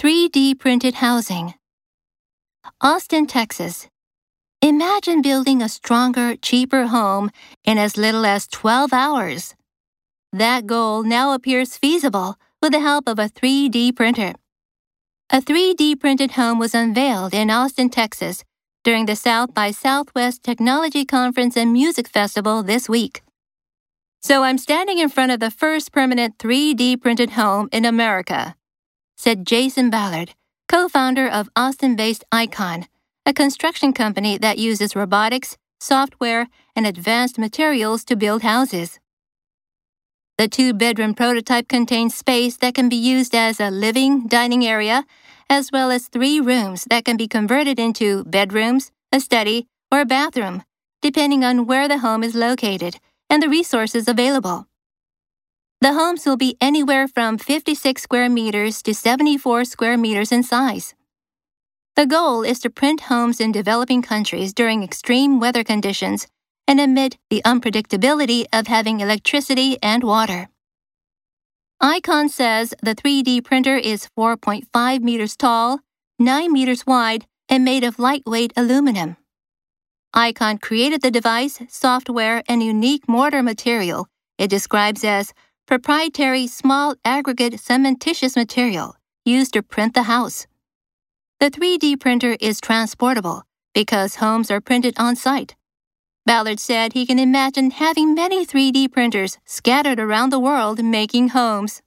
3D printed housing. Austin, Texas. Imagine building a stronger, cheaper home in as little as 12 hours. That goal now appears feasible with the help of a 3D printer. A 3D printed home was unveiled in Austin, Texas during the South by Southwest Technology Conference and Music Festival this week. So I'm standing in front of the first permanent 3D printed home in America, said Jason Ballard, co founder of Austin based Icon, a construction company that uses robotics, software, and advanced materials to build houses. The two bedroom prototype contains space that can be used as a living, dining area as well as three rooms that can be converted into bedrooms, a study, or a bathroom, depending on where the home is located and the resources available. The homes will be anywhere from 56 square meters to 74 square meters in size. The goal is to print homes in developing countries during extreme weather conditions and amid the unpredictability of having electricity and water. Icon says the 3D printer is 4.5 meters tall, 9 meters wide, and made of lightweight aluminum. Icon created the device, software, and unique mortar material it describes as proprietary small aggregate cementitious material used to print the house. The 3D printer is transportable because homes are printed on site. Ballard said he can imagine having many 3D printers scattered around the world making homes.